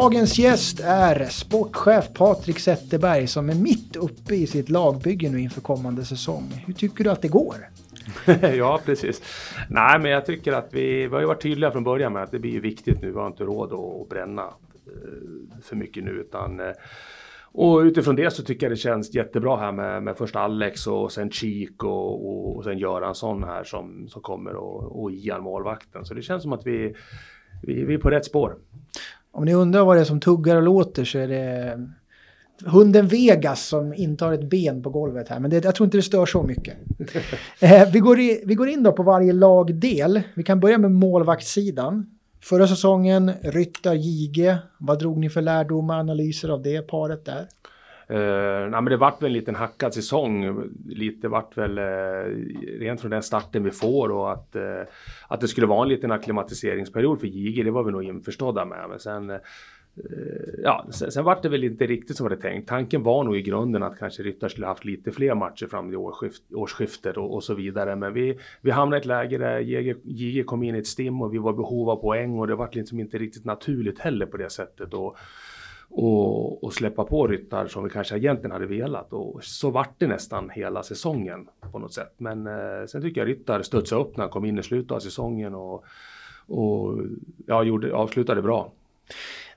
Dagens gäst är sportchef Patrik Zetterberg som är mitt uppe i sitt lagbygge nu inför kommande säsong. Hur tycker du att det går? ja, precis. Nej, men jag tycker att vi, vi har ju varit tydliga från början med att det blir viktigt nu. Vi har inte råd att bränna eh, för mycket nu utan eh, och utifrån det så tycker jag det känns jättebra här med, med först Alex och sen Chik och, och, och sen Göransson här som, som kommer och, och Ian målvakten. Så det känns som att vi, vi, vi är på rätt spår. Om ni undrar vad det är som tuggar och låter så är det hunden Vegas som inte har ett ben på golvet här. Men det, jag tror inte det stör så mycket. eh, vi, går i, vi går in då på varje lagdel. Vi kan börja med målvaktssidan. Förra säsongen, Ryttar, Jige. Vad drog ni för lärdomar, analyser av det paret där? Uh, nej, men det vart väl en liten hackad säsong. Lite vart väl uh, rent från den starten vi får och att, uh, att det skulle vara en liten akklimatiseringsperiod för Jige, det var vi nog införstådda med. Men sen ja, sen, sen vart det väl inte riktigt som det tänkt. Tanken var nog i grunden att kanske Ryttar skulle haft lite fler matcher fram till årsskift, årsskiftet och, och, så vidare. Men vi, vi hamnade i ett läge där JG kom in i ett stim och vi var i behov av poäng och det vart liksom inte riktigt naturligt heller på det sättet. Och, och, och släppa på ryttar som vi kanske egentligen hade velat. Och så vart det nästan hela säsongen på något sätt. Men eh, sen tycker jag ryttar studsade upp när han kom in i slutet av säsongen och, och ja, gjorde, avslutade bra.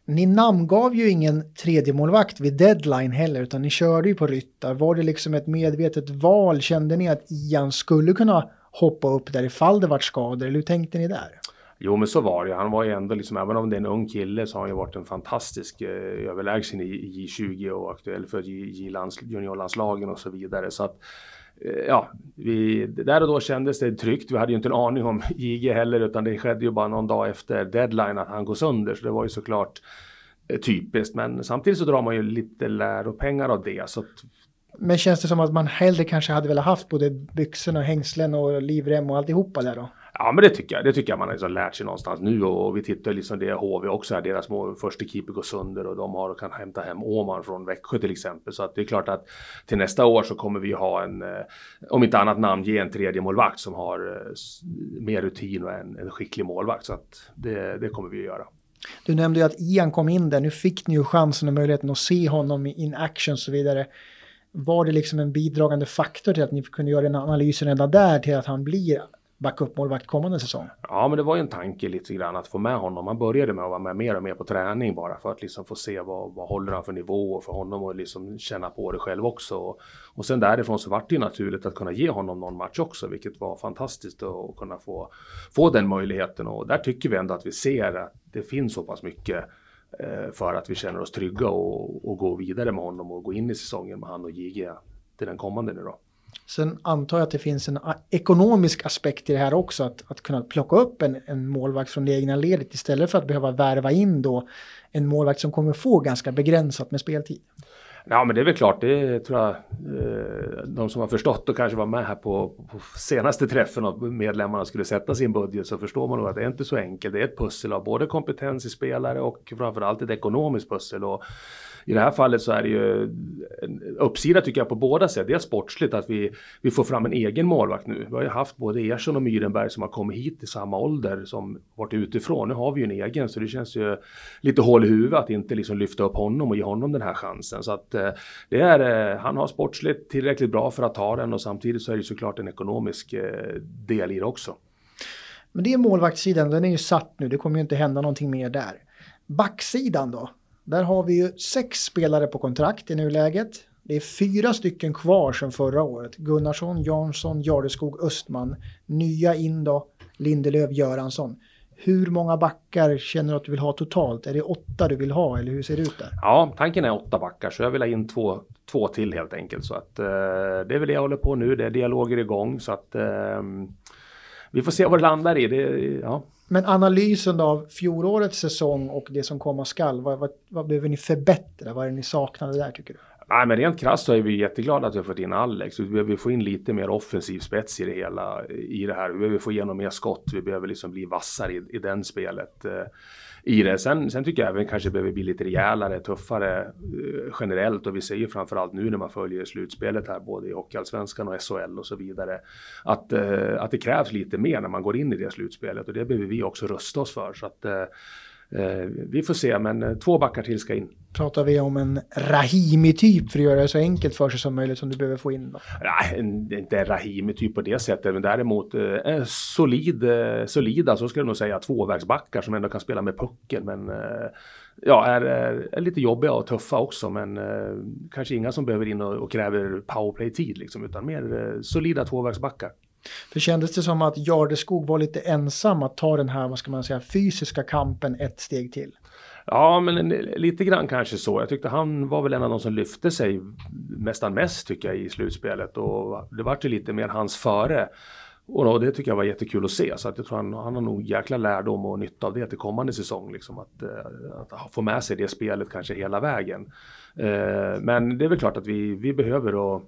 Ni namngav ju ingen tredje målvakt vid deadline heller utan ni körde ju på ryttar. Var det liksom ett medvetet val? Kände ni att Ian skulle kunna hoppa upp där ifall det vart skador eller hur tänkte ni där? Jo men så var det Han var ju ändå liksom, även om det är en ung kille så har han ju varit en fantastisk eh, överlägsen i J20 och aktuell för juniorlandslagen och så vidare. Så att eh, ja, vi, där och då kändes det tryggt. Vi hade ju inte en aning om JG heller utan det skedde ju bara någon dag efter deadline att han går sönder. Så det var ju såklart eh, typiskt. Men samtidigt så drar man ju lite läropengar av det. Så att, men känns det som att man hellre kanske hade velat haft både byxorna, hängslen och livrem och alltihopa där då? Ja men det tycker jag. Det tycker jag man har liksom lärt sig någonstans nu och vi tittar liksom det HV också här. Deras första keeper går sönder och de har och kan hämta hem Åman från Växjö till exempel. Så att det är klart att till nästa år så kommer vi ha en, eh, om inte annat namn, ge en tredje målvakt som har eh, mer rutin och en, en skicklig målvakt. Så att det, det kommer vi att göra. Du nämnde ju att Ian kom in där. Nu fick ni ju chansen och möjligheten att se honom in action och så vidare. Var det liksom en bidragande faktor till att ni kunde göra en analys redan där till att han blir backupmålvakt kommande säsong. Ja, men det var ju en tanke lite grann att få med honom. Han började med att vara med mer och mer på träning bara för att liksom få se vad, vad håller han för nivå och för honom och liksom känna på det själv också. Och, och sen därifrån så vart det ju naturligt att kunna ge honom någon match också, vilket var fantastiskt att kunna få, få den möjligheten. Och där tycker vi ändå att vi ser att det finns så pass mycket eh, för att vi känner oss trygga och, och gå vidare med honom och gå in i säsongen med han och JG till den kommande nu då. Sen antar jag att det finns en ekonomisk aspekt i det här också, att, att kunna plocka upp en, en målvakt från det egna ledet istället för att behöva värva in då en målvakt som kommer få ganska begränsat med speltid. Ja men det är väl klart, det tror jag eh, de som har förstått och kanske var med här på, på senaste träffen och medlemmarna skulle sätta sin budget så förstår man nog att det är inte så enkelt. Det är ett pussel av både kompetens i spelare och framförallt ett ekonomiskt pussel. Och i det här fallet så är det ju en uppsida tycker jag på båda sätt. Det är sportsligt att vi, vi får fram en egen målvakt nu. Vi har ju haft både Ersson och Myrenberg som har kommit hit i samma ålder som varit utifrån. Nu har vi ju en egen så det känns ju lite hål i huvudet att inte liksom lyfta upp honom och ge honom den här chansen. Så att eh, det är, eh, han har sportsligt tillräckligt bra för att ta den och samtidigt så är det såklart en ekonomisk eh, del i det också. Men det är målvaktssidan, den är ju satt nu, det kommer ju inte hända någonting mer där. Backsidan då? Där har vi ju sex spelare på kontrakt i nuläget. Det är fyra stycken kvar sedan förra året. Gunnarsson, Jansson, Jardeskog, Östman. Nya in då, Lindelöf, Göransson. Hur många backar känner du att du vill ha totalt? Är det åtta du vill ha eller hur ser det ut där? Ja, tanken är åtta backar så jag vill ha in två, två till helt enkelt. Så att eh, det är väl det jag håller på nu. Det är dialoger igång så att eh, vi får se vad det landar i. Det, ja. Men analysen av fjolårets säsong och det som komma skall, vad, vad, vad behöver ni förbättra? Vad är det ni saknade där tycker du? Nej, men rent krasst så är vi jätteglada att vi har fått in Alex. Vi behöver få in lite mer offensiv spets i det hela, i det här. Vi behöver få igenom mer skott. Vi behöver liksom bli vassare i, i den spelet. I det. Sen, sen tycker jag även kanske behöver bli lite rejälare, tuffare eh, generellt. Och vi ser ju framförallt nu när man följer slutspelet här, både i Hockeyallsvenskan och SHL och så vidare. Att, eh, att det krävs lite mer när man går in i det slutspelet. Och det behöver vi också rusta oss för. Så att, Eh, vi får se, men eh, två backar till ska in. Pratar vi om en Rahimi-typ för att göra det så enkelt för sig som möjligt som du behöver få in? Då? Nej, inte en Rahimi-typ på det sättet, men däremot eh, solid, eh, solida, så skulle jag nog säga, tvåvägsbackar som ändå kan spela med pucken. Men eh, ja, är, är, lite jobbiga och tuffa också, men eh, kanske inga som behöver in och, och kräver powerplay-tid, liksom, utan mer eh, solida tvåvägsbackar. För kändes det som att Jardeskog var lite ensam att ta den här, vad ska man säga, fysiska kampen ett steg till? Ja, men lite grann kanske så. Jag tyckte han var väl en av de som lyfte sig nästan mest tycker jag i slutspelet och det vart ju lite mer hans före. Och det tycker jag var jättekul att se så att jag tror han, han har nog jäkla lärdom och nytta av det till kommande säsong. Liksom att, eh, att få med sig det spelet kanske hela vägen. Eh, men det är väl klart att vi, vi behöver att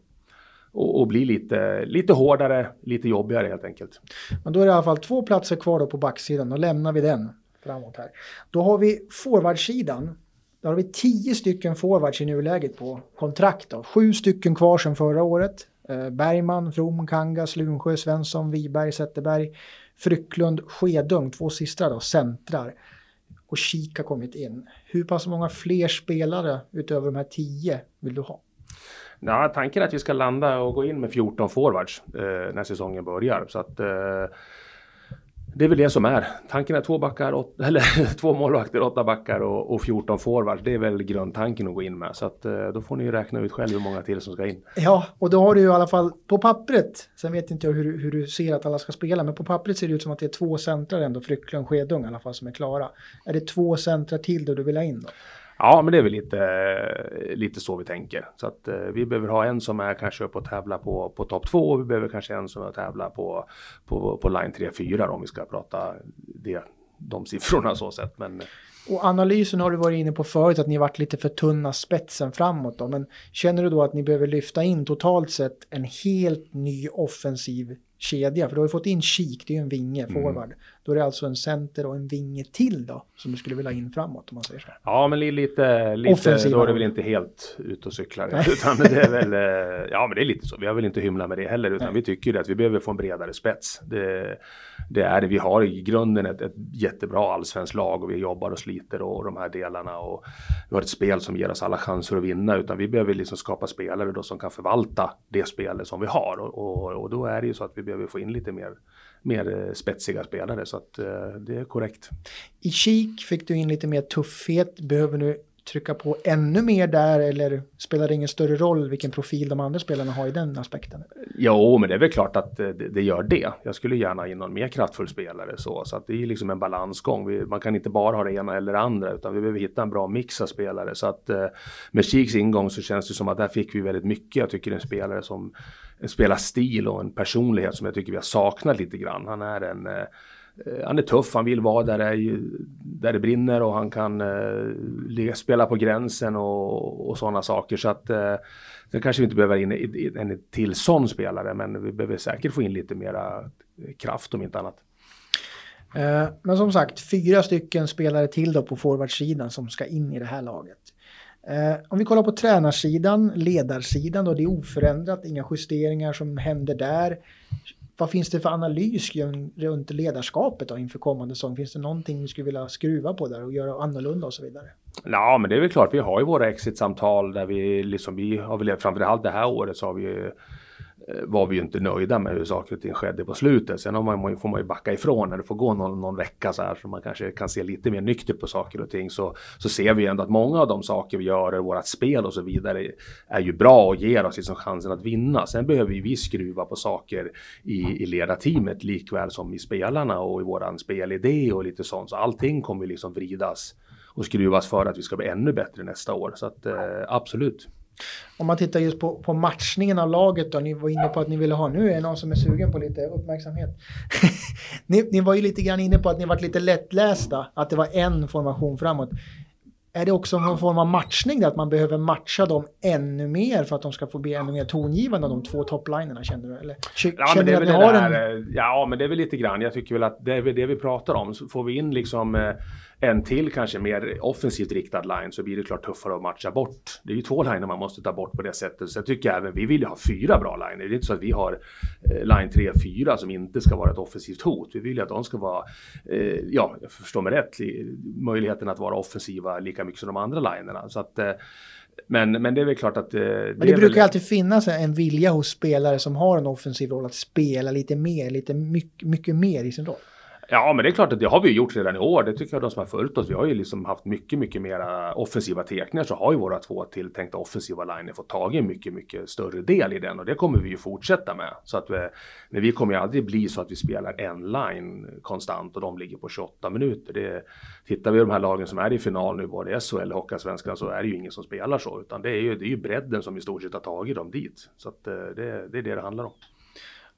och, och bli lite, lite hårdare, lite jobbigare helt enkelt. Men då är det i alla fall två platser kvar då på backsidan, då lämnar vi den framåt här. Då har vi forwardsidan. Där har vi tio stycken forwards i nuläget på kontrakt. Då. Sju stycken kvar sedan förra året. Eh, Bergman, From, Kanga, Slunsjö, Svensson, Wiberg, Zetterberg, Frycklund, Skedung, två sista då, centrar. Och Kik har kommit in. Hur pass många fler spelare utöver de här tio vill du ha? Ja, tanken är att vi ska landa och gå in med 14 forwards eh, när säsongen börjar. Så att, eh, det är väl det som är. Tanken är två, backar, åt, eller, två målvakter, åtta backar och, och 14 forwards. Det är väl grundtanken att gå in med. Så att, eh, då får ni ju räkna ut själv hur många till som ska in. Ja, och då har du ju i alla fall på pappret. Sen vet inte jag hur, hur du ser att alla ska spela. Men på pappret ser det ut som att det är två centrar ändå. Frycklund, Skedung i alla fall som är klara. Är det två centrar till då du vill ha in då? Ja, men det är väl lite, lite så vi tänker. Så att eh, vi behöver ha en som är kanske uppe och tävla på, på topp två och vi behöver kanske en som är tävla på, på, på line 3-4 om vi ska prata det, de siffrorna så sett. Men, och analysen har du varit inne på förut att ni varit lite för tunna spetsen framåt då. Men känner du då att ni behöver lyfta in totalt sett en helt ny offensiv kedja. För du har ju fått in Kik, det är ju en vinge, mm. Då är det alltså en center och en vinge till då, som du skulle vilja in framåt om man säger så. Ja, men lite, lite då är det väl inte helt ute och cyklar. utan det är väl, eh, ja men det är lite så. Vi har väl inte hymla med det heller, utan Nej. vi tycker ju att vi behöver få en bredare spets. Det, det är det. Vi har i grunden ett, ett jättebra allsvenskt lag och vi jobbar och sliter och, och de här delarna. Och vi har ett spel som ger oss alla chanser att vinna, utan vi behöver liksom skapa spelare då som kan förvalta det spelet som vi har. Och, och, och då är det ju så att vi behöver få in lite mer mer eh, spetsiga spelare så att eh, det är korrekt. I kik fick du in lite mer tuffhet. Behöver du trycka på ännu mer där eller spelar det ingen större roll vilken profil de andra spelarna har i den aspekten? Jo, men det är väl klart att eh, det, det gör det. Jag skulle gärna ha in någon mer kraftfull spelare så, så att det är liksom en balansgång. Vi, man kan inte bara ha det ena eller det andra utan vi behöver hitta en bra mix av spelare så att eh, med Chiks ingång så känns det som att där fick vi väldigt mycket. Jag tycker en spelare som en spelarstil och en personlighet som jag tycker vi har saknat lite grann. Han är en Eh, Eh, han är tuff, han vill vara där det, där det brinner och han kan eh, spela på gränsen och, och sådana saker. Så att eh, sen kanske vi inte behöver in en till sån spelare, men vi behöver säkert få in lite mera kraft om inte annat. Eh, men som sagt, fyra stycken spelare till då på forwardsidan som ska in i det här laget. Eh, om vi kollar på tränarsidan, ledarsidan då, det är oförändrat, inga justeringar som händer där. Vad finns det för analys runt ledarskapet då inför kommande säsong? Finns det någonting du skulle vilja skruva på där och göra annorlunda och så vidare? Ja, men det är väl klart. Vi har ju våra exit-samtal där vi liksom, vi har väl framförallt det här året så har vi ju Eh, var vi ju inte nöjda med hur saker och ting skedde på slutet. Sen har man, får man ju backa ifrån när det får gå någon, någon vecka så här så man kanske kan se lite mer nyktert på saker och ting. Så, så ser vi ändå att många av de saker vi gör, vårat spel och så vidare är ju bra och ger oss liksom chansen att vinna. Sen behöver ju vi skruva på saker i, i ledarteamet likväl som i spelarna och i våran spelidé och lite sånt. Så allting kommer liksom vridas och skruvas för att vi ska bli ännu bättre nästa år. Så att eh, absolut. Om man tittar just på, på matchningen av laget då, ni var inne på att ni ville ha, nu är det någon som är sugen på lite uppmärksamhet. ni, ni, var ju lite grann inne på att ni varit lite lättlästa, att det var en formation framåt. Är det också någon form av matchning där, att man behöver matcha dem ännu mer för att de ska få bli ännu mer tongivande, de två toplinerna känner du? Eller, ja, men det är väl det där, en... ja, men det är väl lite grann, jag tycker väl att det är det vi pratar om, så får vi in liksom eh, en till kanske mer offensivt riktad line så blir det klart tuffare att matcha bort. Det är ju två liner man måste ta bort på det sättet. Så jag tycker även vi vill ju ha fyra bra liner. Det är inte så att vi har eh, line 3 4 som inte ska vara ett offensivt hot. Vi vill ju att de ska vara, eh, ja, jag förstår mig rätt, möjligheten att vara offensiva lika mycket som de andra linerna. Så att, eh, men, men det är väl klart att... Eh, det, det brukar väl... alltid finnas en vilja hos spelare som har en offensiv roll att spela lite mer, lite mycket, mycket mer i sin roll. Ja, men det är klart att det har vi gjort redan i år. Det tycker jag de som har följt oss. Vi har ju liksom haft mycket, mycket mera offensiva teckningar så har ju våra två tilltänkta offensiva linjer fått tag i en mycket, mycket större del i den och det kommer vi ju fortsätta med. Så att vi, men vi kommer ju aldrig bli så att vi spelar en line konstant och de ligger på 28 minuter. Det, tittar vi på de här lagen som är i final nu, både SHL och Hockeyallsvenskan, så är det ju ingen som spelar så, utan det är ju, det är ju bredden som i stort sett har tagit dem dit. Så att eh, det, det är det det handlar om.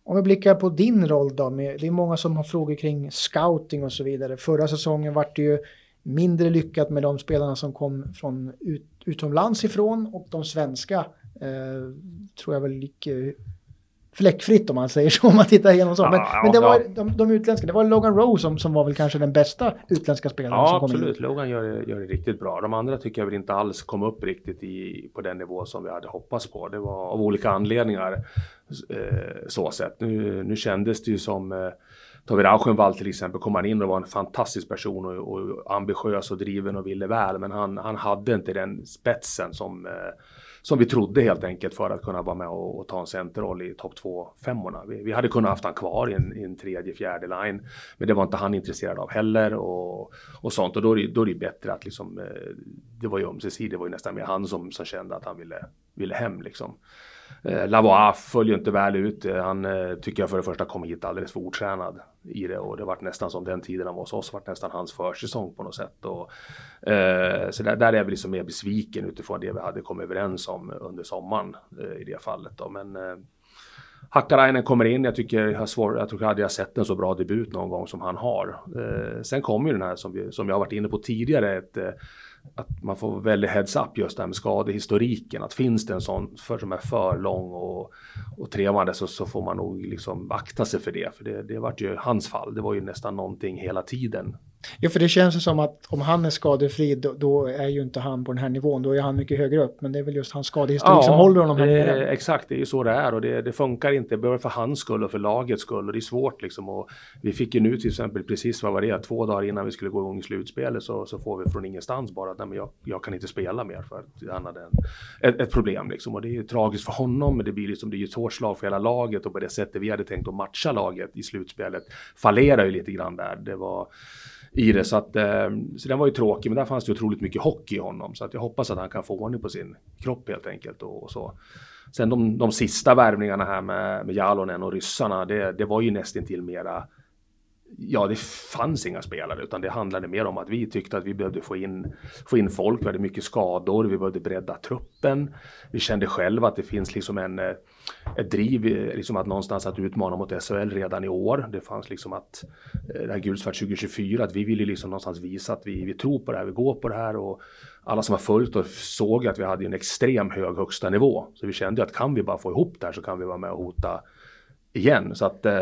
Om vi blickar på din roll då, med, det är många som har frågor kring scouting och så vidare. Förra säsongen var det ju mindre lyckat med de spelarna som kom från ut, utomlands ifrån och de svenska eh, tror jag väl gick eh, fläckfritt om man säger så, om man tittar igenom så. Men, ja, men det var ja. de, de utländska, det var Logan Rose som, som var väl kanske den bästa utländska spelaren ja, som kom absolut. in. Logan gör gör det riktigt bra. De andra tycker jag väl inte alls kom upp riktigt i, på den nivå som vi hade hoppats på. Det var av olika anledningar eh, så sett. Nu, nu kändes det ju som eh, Tove Rauschenwald till exempel kom han in och var en fantastisk person och, och ambitiös och driven och ville väl. Men han, han hade inte den spetsen som eh, som vi trodde helt enkelt för att kunna vara med och, och ta en centerroll i topp 2 femmorna. Vi, vi, hade kunnat haft han kvar i en, i en, tredje, fjärde line, men det var inte han intresserad av heller och, och sånt. Och då är, det, då är det bättre att liksom, eh, det var ju ömsesidigt, det var ju nästan mer han som, som kände att han ville, ville hem liksom. Eh, Lavois följer inte väl ut. Eh, han eh, tycker jag för det första kom hit alldeles för otränad i det och det var nästan som den tiden han var hos oss var nästan hans försäsong på något sätt. Och, eh, så där, där är vi liksom mer besviken utifrån det vi hade kommit överens om under sommaren eh, i det fallet. Då. Men eh, Hakkarainen kommer in, jag tycker jag har svår, jag tror aldrig jag sett en så bra debut någon gång som han har. Eh, sen kommer ju den här som, vi, som jag har varit inne på tidigare, ett eh, att man får väldigt heads up just det här med skadehistoriken. Att finns det en sån för som är för lång och, och trevande så, så får man nog liksom akta sig för det. För det, det vart ju hans fall. Det var ju nästan någonting hela tiden Ja, för det känns som att om han är skadefri då, då, är ju inte han på den här nivån. Då är han mycket högre upp. Men det är väl just hans skadehistorik ja, som håller honom här nere. Exakt, det är ju så det är och det, det funkar inte. Både för hans skull och för lagets skull. Och det är svårt liksom. Och vi fick ju nu till exempel precis vad var det? Två dagar innan vi skulle gå igång i slutspelet så, så får vi från ingenstans bara att nej, men jag, jag kan inte spela mer för att han hade en, ett, ett, problem liksom. Och det är ju tragiskt för honom. Men det blir liksom, det är ju ett hårt slag för hela laget och på det sättet vi hade tänkt att matcha laget i slutspelet fallerar ju lite grann där. Det var i det. Så, att, eh, så den var ju tråkig, men där fanns det otroligt mycket hockey i honom. Så att jag hoppas att han kan få ordning på sin kropp helt enkelt. Och, och så. Sen de, de sista värvningarna här med, med Jalonen och ryssarna, det, det var ju nästintill mera ja, det fanns inga spelare utan det handlade mer om att vi tyckte att vi behövde få in, få in folk. Vi hade mycket skador, vi behövde bredda truppen. Vi kände själva att det finns liksom en, eh, ett driv, eh, liksom att någonstans att utmana mot SHL redan i år. Det fanns liksom att eh, det här gulsvart 2024, att vi ville liksom någonstans visa att vi, vi tror på det här, vi går på det här och alla som har följt och såg att vi hade en extrem hög högsta nivå. Så vi kände att kan vi bara få ihop det här så kan vi vara med och hota igen. Så att, eh,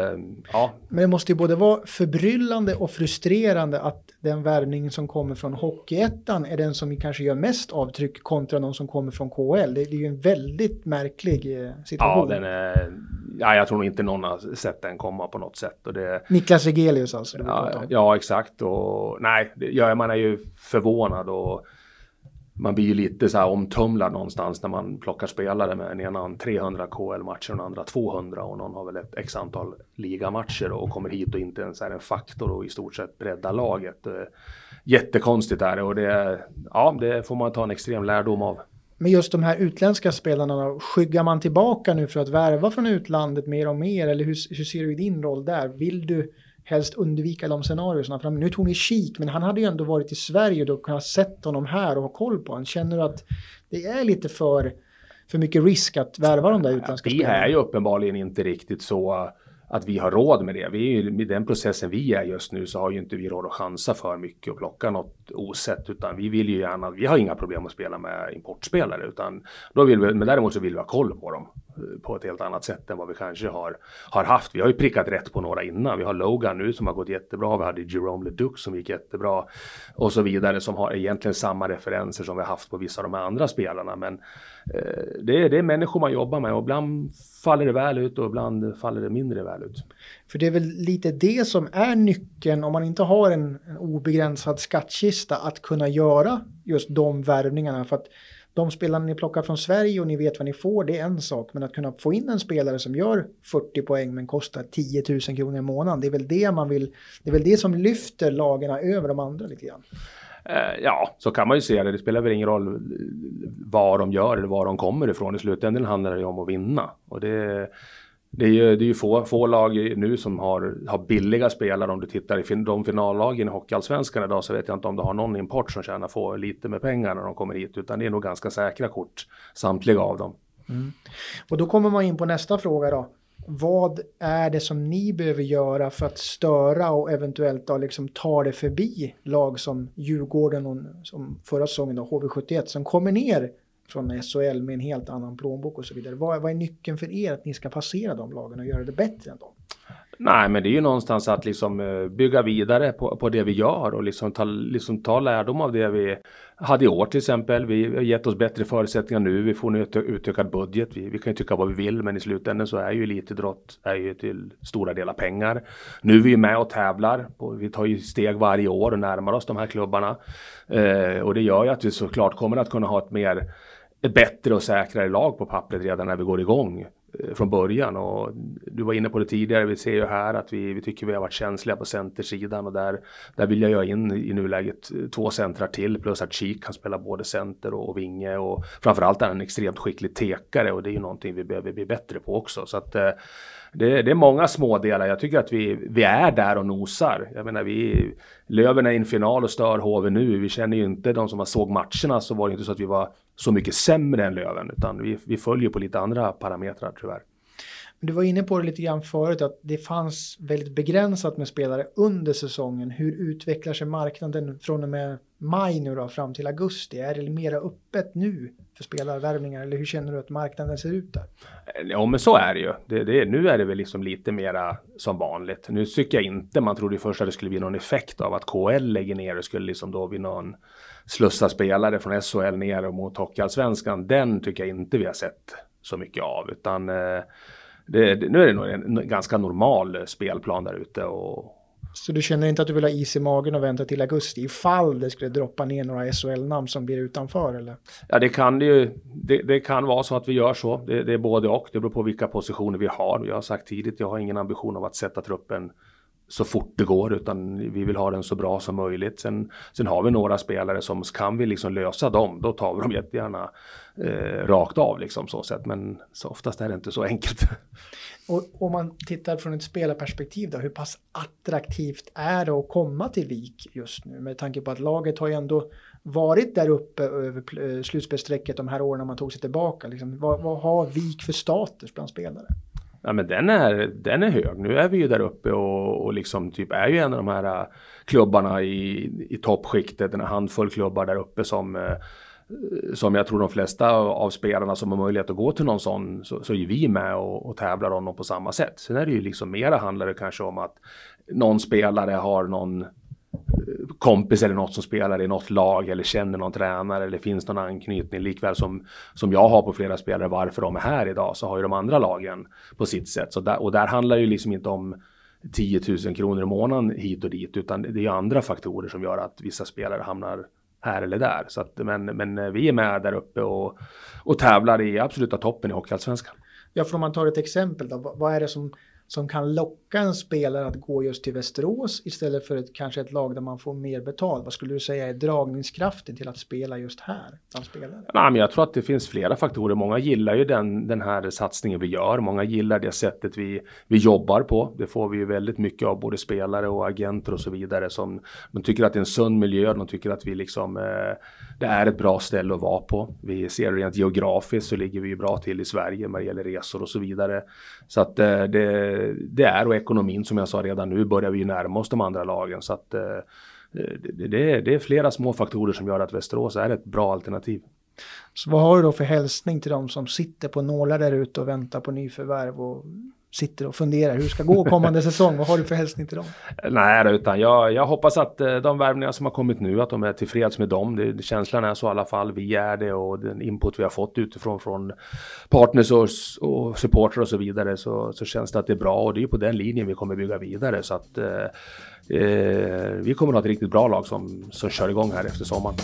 ja. Men det måste ju både vara förbryllande och frustrerande att den värvning som kommer från Hockeyettan är den som kanske gör mest avtryck kontra någon som kommer från KHL. Det, är ju en väldigt märklig eh, situation. Ja, den är, ja, jag tror nog inte någon har sett den komma på något sätt. Och det, Niklas Regelius alltså? Ja, ja, exakt. Och, nej, ja, man är ju förvånad och man blir ju lite så här omtumlad någonstans när man plockar spelare med en ena 300 KL-matcher och den andra 200 och någon har väl ett x antal ligamatcher och kommer hit och inte ens är en faktor och i stort sett breddar laget. Eh, jättekonstigt är det och det, ja, det får man ta en extrem lärdom av. Men just de här utländska spelarna, skyggar man tillbaka nu för att värva från utlandet mer och mer eller hur, hur ser du i din roll där? Vill du helst undvika de scenarierna. Nu tog ni kik, men han hade ju ändå varit i Sverige och då kunnat sett honom här och ha koll på honom. Känner du att det är lite för, för mycket risk att värva de där utländska ja, spelarna? Vi är ju uppenbarligen inte riktigt så att vi har råd med det. Vi är ju, med den processen vi är just nu så har ju inte vi råd att chansa för mycket och plocka något osett utan vi vill ju gärna, vi har inga problem att spela med importspelare utan då vill vi, men däremot så vill vi ha koll på dem. Eh, på ett helt annat sätt än vad vi kanske har, har haft. Vi har ju prickat rätt på några innan. Vi har Logan nu som har gått jättebra. Vi hade Jerome Leduc som gick jättebra och så vidare som har egentligen samma referenser som vi har haft på vissa av de här andra spelarna. Men eh, det, är, det är människor man jobbar med och ibland faller det väl ut och ibland faller det mindre väl ut. För det är väl lite det som är nyckeln om man inte har en, en obegränsad skattkista att kunna göra just de värvningarna. För att de spelarna ni plockar från Sverige och ni vet vad ni får, det är en sak. Men att kunna få in en spelare som gör 40 poäng men kostar 10 000 kronor i månaden, det är väl det man vill, det är väl det som lyfter lagarna över de andra lite grann. Eh, ja, så kan man ju se det. Det spelar väl ingen roll vad de gör eller var de kommer ifrån. I slutändan handlar det ju om att vinna. Och det, det är ju, det är ju få, få lag nu som har, har billiga spelare. Om du tittar i fin, de finallagen i Hockeyallsvenskan idag så vet jag inte om du har någon import som tjänar få lite med pengar när de kommer hit. Utan det är nog ganska säkra kort, samtliga av dem. Mm. Och då kommer man in på nästa fråga då. Vad är det som ni behöver göra för att störa och eventuellt då liksom ta det förbi lag som Djurgården och som förra säsongen då, HV71 som kommer ner från SHL med en helt annan plånbok och så vidare. Vad, vad är nyckeln för er att ni ska passera de lagen och göra det bättre än dem? Nej, men det är ju någonstans att liksom eh, bygga vidare på, på det vi gör och liksom ta, liksom ta lärdom av det vi hade i år till exempel. Vi har gett oss bättre förutsättningar nu. Vi får en utökad budget. Vi, vi kan ju tycka vad vi vill, men i slutändan så är ju elitidrott är ju till stora delar pengar. Nu är vi med och tävlar. Vi tar ju steg varje år och närmar oss de här klubbarna. Eh, och det gör ju att vi såklart kommer att kunna ha ett mer ett bättre och säkrare lag på pappret redan när vi går igång eh, från början. Och du var inne på det tidigare, vi ser ju här att vi, vi tycker vi har varit känsliga på centersidan och där, där vill jag göra in i nuläget eh, två centrar till plus att Kik kan spela både center och, och vinge och framförallt är han en extremt skicklig tekare och det är ju någonting vi behöver bli bättre på också. Så att, eh, det, det, är många små delar. Jag tycker att vi, vi är där och nosar. Jag menar, vi, Löven är i en final och stör HV nu. Vi känner ju inte de som såg matcherna så var det inte så att vi var så mycket sämre än Löven utan vi, vi följer på lite andra parametrar tyvärr. Du var inne på det lite grann förut att det fanns väldigt begränsat med spelare under säsongen. Hur utvecklar sig marknaden från och med maj nu då fram till augusti? Är det mera öppet nu för spelarvärvningar eller hur känner du att marknaden ser ut där? Ja men så är det ju. Det, det, nu är det väl liksom lite mera som vanligt. Nu tycker jag inte man trodde först att det skulle bli någon effekt av att KL lägger ner och skulle liksom då bli någon slussa spelare från SHL ner mot Hockeyallsvenskan. Den tycker jag inte vi har sett så mycket av utan eh, det, nu är det nog en ganska normal spelplan där ute. Och... Så du känner inte att du vill ha is i magen och vänta till augusti ifall det skulle droppa ner några SHL-namn som blir utanför eller? Ja det kan det ju. Det, det kan vara så att vi gör så. Det, det, är både och. Det beror på vilka positioner vi har. Jag har sagt tidigt, jag har ingen ambition av att sätta truppen så fort det går utan vi vill ha den så bra som möjligt. Sen, sen har vi några spelare som kan vi liksom lösa dem, då tar vi dem jättegärna eh, rakt av liksom så sett. Men så oftast är det inte så enkelt. Och om man tittar från ett spelarperspektiv då, hur pass attraktivt är det att komma till VIK just nu? Med tanke på att laget har ju ändå varit där uppe över eh, slutspelsstrecket de här åren man tog sig tillbaka. Liksom, vad, vad har VIK för status bland spelare? Ja men den är, den är hög. Nu är vi ju där uppe och, och liksom typ är ju en av de här äh, klubbarna i, i toppskiktet. En handfull klubbar där uppe som äh, som jag tror de flesta av spelarna som har möjlighet att gå till någon sån så, så är vi med och, och tävlar om dem på samma sätt. Sen är det ju liksom mera handlar det kanske om att någon spelare har någon kompis eller något som spelar i något lag eller känner någon tränare eller finns någon anknytning. Likväl som, som jag har på flera spelare varför de är här idag så har ju de andra lagen på sitt sätt. Så där, och där handlar det ju liksom inte om 10 000 kronor i månaden hit och dit utan det är ju andra faktorer som gör att vissa spelare hamnar här eller där. Så att, men, men eh, vi är med där uppe och, och tävlar i absoluta toppen i Hockeyallsvenskan. Ja, för om man tar ett exempel då, vad är det som som kan locka en spelare att gå just till Västerås istället för ett, kanske ett lag där man får mer betalt? Vad skulle du säga är dragningskraften till att spela just här? Nej, men jag tror att det finns flera faktorer. Många gillar ju den, den här satsningen vi gör. Många gillar det sättet vi, vi jobbar på. Det får vi ju väldigt mycket av både spelare och agenter och så vidare som de tycker att det är en sund miljö. De tycker att vi liksom eh, det är ett bra ställe att vara på. Vi ser rent geografiskt så ligger vi ju bra till i Sverige när det gäller resor och så vidare. Så att eh, det det är och ekonomin som jag sa redan nu börjar vi närma oss de andra lagen. Så att eh, det, är, det, är flera små faktorer som gör att Västerås är ett bra alternativ. Så vad har du då för hälsning till de som sitter på nålar där ute och väntar på nyförvärv och sitter och funderar hur det ska gå kommande säsong? Vad har du för hälsning till dem? Nej, utan jag, jag hoppas att eh, de värvningar som har kommit nu, att de är tillfreds med dem. Det, känslan är så i alla fall. Vi är det och den input vi har fått utifrån från partners och, och supportrar och så vidare så, så känns det att det är bra och det är på den linjen vi kommer bygga vidare. Så att eh, eh vi kommer att ha ett riktigt bra lag som, som kör igång här efter sommaren.